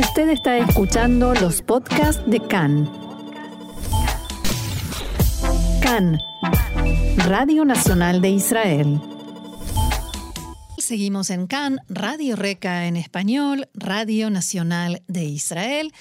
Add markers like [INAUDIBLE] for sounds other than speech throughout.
Usted está escuchando los podcasts de CAN. CAN, Radio Nacional de Israel. Seguimos en CAN, Radio Reca en español, Radio Nacional de Israel.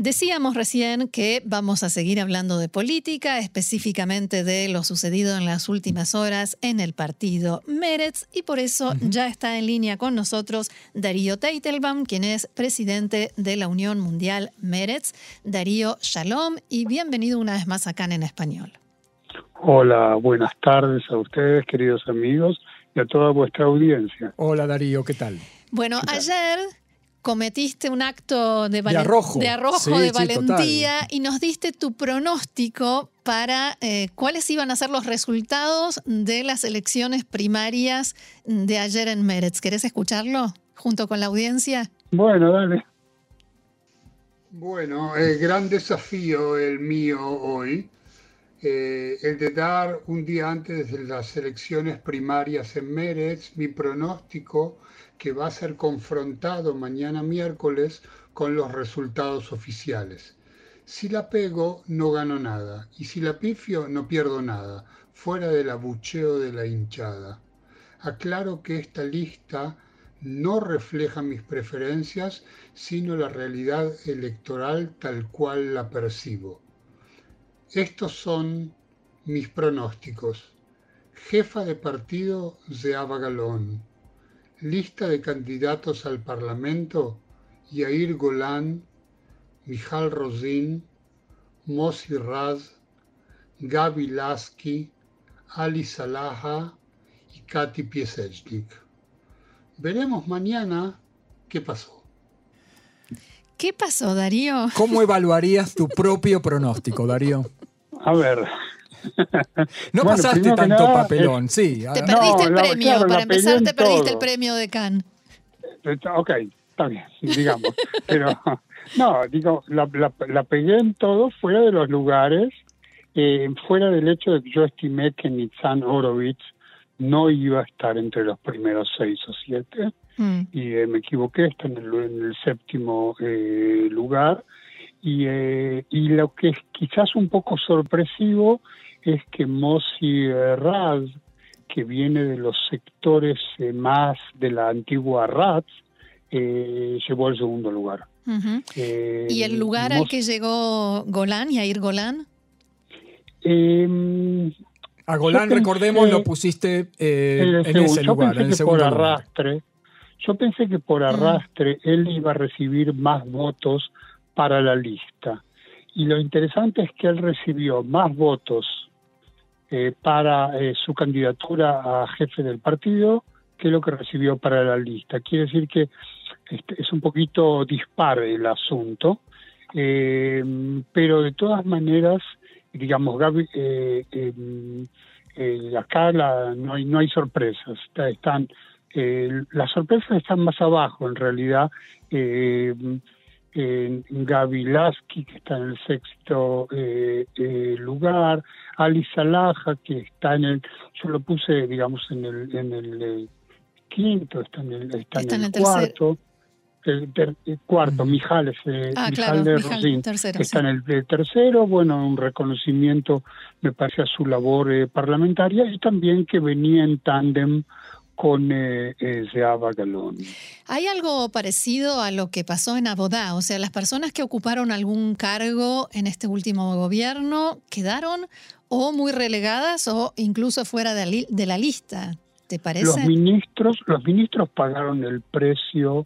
Decíamos recién que vamos a seguir hablando de política, específicamente de lo sucedido en las últimas horas en el partido Meretz, y por eso ya está en línea con nosotros Darío Teitelbaum, quien es presidente de la Unión Mundial Meretz. Darío, shalom y bienvenido una vez más acá en español. Hola, buenas tardes a ustedes, queridos amigos, y a toda vuestra audiencia. Hola Darío, ¿qué tal? Bueno, ayer cometiste un acto de, de arrojo, de, arrojo, de valentía y nos diste tu pronóstico para eh, cuáles iban a ser los resultados de las elecciones primarias de ayer en Meretz. ¿Querés escucharlo junto con la audiencia? Bueno, dale. Bueno, el gran desafío el mío hoy, eh, el de dar un día antes de las elecciones primarias en Meretz mi pronóstico que va a ser confrontado mañana miércoles con los resultados oficiales. Si la pego, no gano nada, y si la pifio, no pierdo nada, fuera del abucheo de la hinchada. Aclaro que esta lista no refleja mis preferencias, sino la realidad electoral tal cual la percibo. Estos son mis pronósticos. Jefa de partido, Zeaba Galón. Lista de candidatos al Parlamento, Yair Golan, Mijal Rosin, Mosi Raz, Gaby Lasky, Ali Salaha y Katy Piesechnik. Veremos mañana qué pasó. ¿Qué pasó, Darío? ¿Cómo evaluarías tu propio pronóstico, Darío? A ver, no pasaste tanto papelón, sí. Te perdiste el premio, para empezar te perdiste el premio de Cannes. Ok, está bien, digamos. Pero no, digo, la, la, pegué en todo fuera de los lugares, eh, fuera del hecho de que yo estimé que Nitzan Horowitz no iba a estar entre los primeros seis o siete, mm. y eh, me equivoqué, está en el, séptimo eh, lugar. Y, y lo que es quizás un poco sorpresivo es que Mosi Raz, que viene de los sectores eh, más de la antigua Raz, eh, llevó al segundo lugar. Eh, ¿Y el lugar al que llegó Golán, Yair Golán? Em, a Golán, recordemos, lo pusiste en, ese lugar, en el segundo por arrastre. Yo pensé que por arrastre él iba a recibir más votos para la lista. Y lo interesante es que él recibió más votos eh, para eh, su candidatura a jefe del partido que lo que recibió para la lista. Quiere decir que este, es un poquito dispar el asunto, eh, pero de todas maneras, digamos, Gaby, acá no, hay, no hay sorpresas, están, las sorpresas están más abajo en realidad en Gavilaski, que está en el sexto eh, eh, lugar, Ali Salaja, que está en el, yo lo puse, digamos, en el, en el eh, quinto, está en el, está, en el, cuarto. El, cuarto, Mijales, ah, Mijal de Rosín, está en el, tercero, bueno, un reconocimiento, me parece, a su labor parlamentaria y también que venía en tándem con eh, eh Galón. ¿Hay algo parecido a lo que pasó en Abodá? O sea, las personas que ocuparon algún cargo en este último gobierno quedaron o muy relegadas o incluso fuera de la, lista. ¿Te parece? Los ministros, los ministros pagaron el precio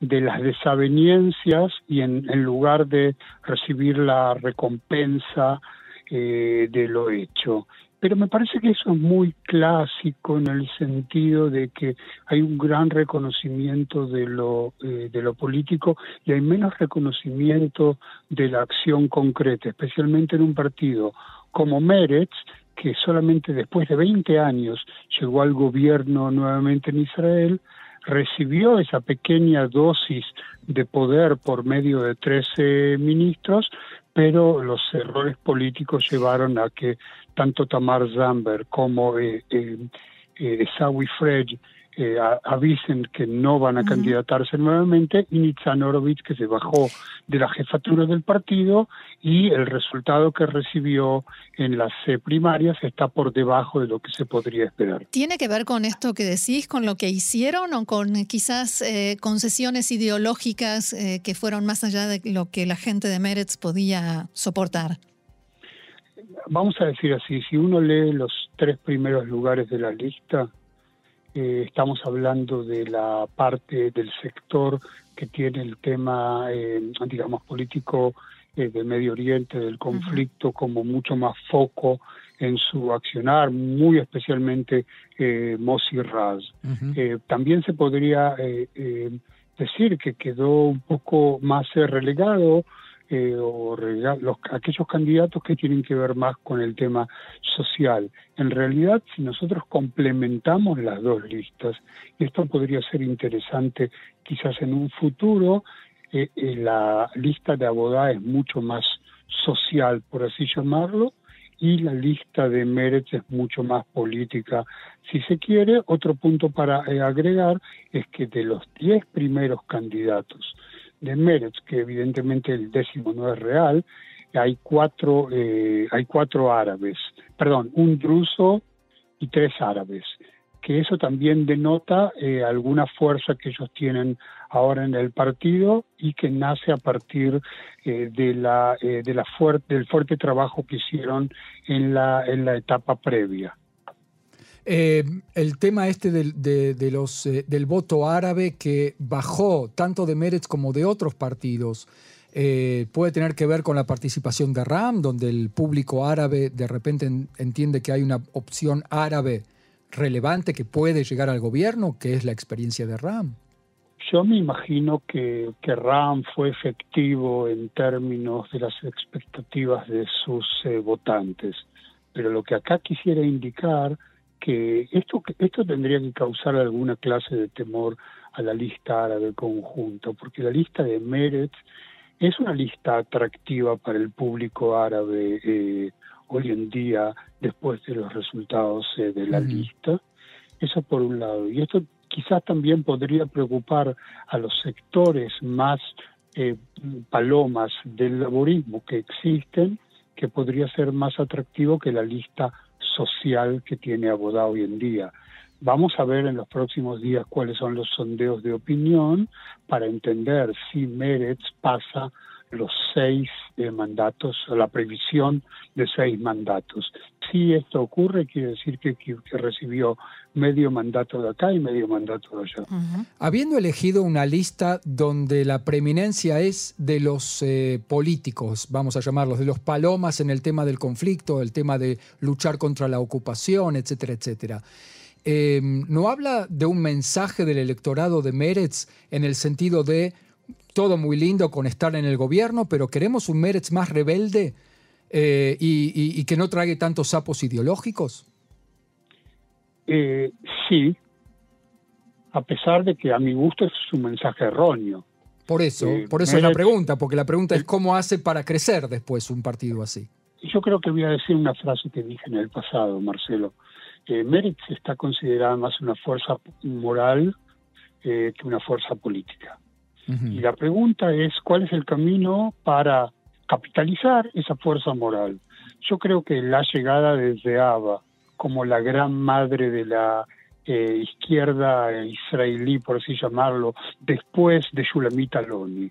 de las desaveniencias y en, lugar de recibir la recompensa eh, de lo hecho. Pero me parece que eso es muy clásico en el sentido de que hay un gran reconocimiento de lo, eh, de lo político y hay menos reconocimiento de la acción concreta, especialmente en un partido como Meretz, que solamente después de 20 años llegó al gobierno nuevamente en Israel, recibió esa pequeña dosis de poder por medio de 13 ministros, pero los errores políticos llevaron a que tanto Tamar Zamber como eh, eh, eh eh, avisen que no van a candidatarse nuevamente y Nitzan que se bajó de la jefatura del partido y el resultado que recibió en las eh, primarias está por debajo de lo que se podría esperar. ¿Tiene que ver con esto que decís, con lo que hicieron o con quizás eh, concesiones ideológicas que fueron más allá de lo que la gente de Meretz podía soportar? Vamos a decir así, si uno lee los tres primeros lugares de la lista, eh, estamos hablando de la parte del sector que tiene el tema, eh, digamos, político eh, del Medio Oriente, del conflicto, como mucho más foco en su accionar, muy especialmente eh, Mossi Raz. también se podría decir que quedó un poco más relegado eh, o los, aquellos candidatos que tienen que ver más con el tema social. En realidad, si nosotros complementamos las dos listas, y esto podría ser interesante quizás en un futuro, eh, eh, la lista de Abodá es mucho más social, por así llamarlo, y la lista de Meretz es mucho más política. Si se quiere, otro punto para agregar es que de los diez primeros candidatos, de Meretz, que evidentemente el décimo no es real, hay cuatro, eh, hay cuatro árabes, perdón, un druso y tres árabes, que eso también denota eh, alguna fuerza que ellos tienen ahora en el partido y que nace a partir eh, de la, de la fuerte, del fuerte trabajo que hicieron en la, en la etapa previa. Eh, el tema este del, de, los, eh, del voto árabe que bajó tanto de Meretz como de otros partidos, eh, puede tener que ver con la participación de RAM, donde el público árabe de repente entiende que hay una opción árabe relevante que puede llegar al gobierno, que es la experiencia de RAM. Yo me imagino que, que RAM fue efectivo en términos de las expectativas de sus votantes, pero lo que acá quisiera indicar que esto, esto tendría que causar alguna clase de temor a la lista árabe conjunto, porque la lista de Meretz es una lista atractiva para el público árabe eh, hoy en día después de los resultados eh, de la lista. Eso por un lado. Y esto quizás también podría preocupar a los sectores más eh, palomas del laborismo que existen, que podría ser más atractivo que la lista social que tiene Abodá hoy en día. Vamos a ver en los próximos días cuáles son los sondeos de opinión para entender si Meretz pasa los seis eh, mandatos, la previsión de seis mandatos. Si esto ocurre, quiere decir que, recibió medio mandato de acá y medio mandato de allá. Habiendo elegido una lista donde la preeminencia es de los eh, políticos, vamos a llamarlos, de los palomas en el tema del conflicto, el tema de luchar contra la ocupación, etcétera, etcétera. Eh, ¿No habla de un mensaje del electorado de Meretz en el sentido de todo muy lindo con estar en el gobierno, pero queremos un Meretz más rebelde eh, y, que no trague tantos sapos ideológicos? Eh, sí, a pesar de que a mi gusto es un mensaje erróneo. Por eso, eh, por eso es la pregunta, porque la pregunta es cómo hace para crecer después un partido así. Yo creo que voy a decir una frase que dije en el pasado, Marcelo. Meretz está considerada más una fuerza moral que una fuerza política. Y la pregunta es, ¿cuál es el camino para capitalizar esa fuerza moral? Yo creo que la llegada desde Abba como la gran madre de la eh, izquierda israelí, por así llamarlo, después de Shulamit Aloni.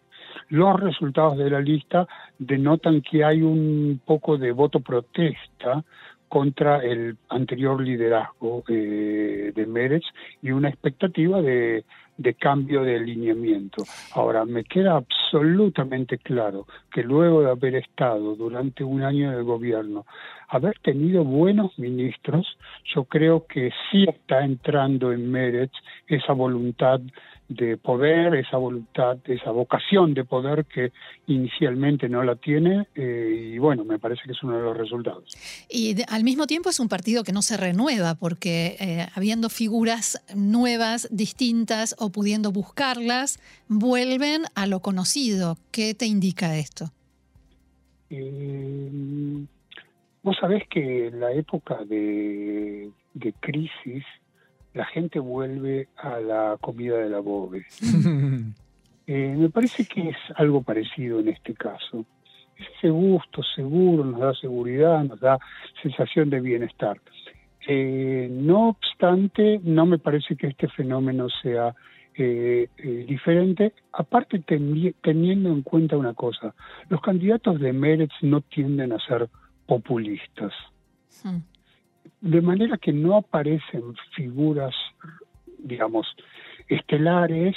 Los resultados de la lista denotan que hay un poco de voto protesta contra el anterior liderazgo eh, de Meretz y una expectativa de, de cambio de alineamiento. Ahora, me queda absolutamente claro que luego de haber estado durante un año en el gobierno, haber tenido buenos ministros, yo creo que sí está entrando en Meretz esa voluntad de poder, esa voluntad, esa vocación de poder que inicialmente no la tiene eh, y bueno, me parece que es uno de los resultados. Y al mismo tiempo es un partido que no se renueva porque eh, habiendo figuras nuevas, distintas o pudiendo buscarlas, vuelven a lo conocido. ¿Qué te indica esto? Eh, vos sabés que en la época de, de crisis la gente vuelve a la comida de la bobe. [LAUGHS] Eh, me parece que es algo parecido en este caso. Ese gusto seguro nos da seguridad, nos da sensación de bienestar. Eh, no obstante, no me parece que este fenómeno sea eh, diferente, aparte teniendo en cuenta una cosa, los candidatos de Meretz no tienden a ser populistas. Hmm. De manera que no aparecen figuras, digamos, estelares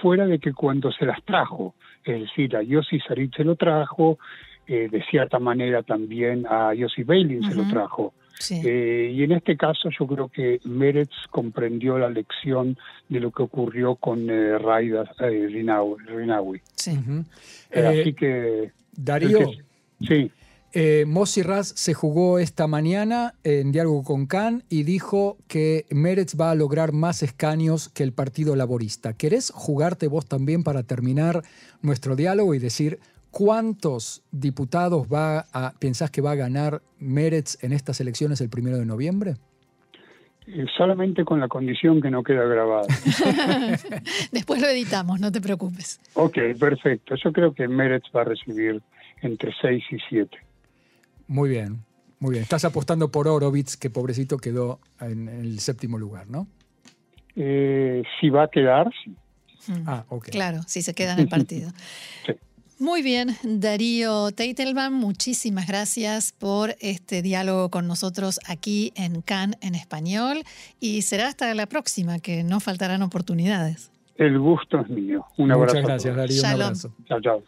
fuera de que cuando se las trajo, es decir, a Yossi Sarit se lo trajo, eh, de cierta manera también a Yossi Beilin se lo trajo. Eh, y en este caso yo creo que Meretz comprendió la lección de lo que ocurrió con eh, Raida eh, Rinawi. así que... Darío. sí. Eh, se jugó esta mañana en diálogo con Khan y dijo que Meretz va a lograr más escaños que el Partido Laborista. ¿Querés jugarte vos también para terminar nuestro diálogo y decir cuántos diputados va a, pensás que va a ganar Meretz en estas elecciones el primero de noviembre? Eh, solamente con la condición que no queda grabado. [LAUGHS] Después lo editamos, no te preocupes. Ok, perfecto. Yo creo que Meretz va a recibir entre 6 y 7. Muy bien, muy bien. Estás apostando por Orovitz, que pobrecito quedó en, el séptimo lugar, ¿no? Eh, si va a quedar, sí. Mm. Ah, ok. Claro, si se queda en el partido. [LAUGHS] Muy bien, Darío Teitelman, muchísimas gracias por este diálogo con nosotros aquí en CAN en español y será hasta la próxima, que no faltarán oportunidades. El gusto es mío. Un abrazo. Muchas gracias, Darío. Un abrazo. Chao, chao.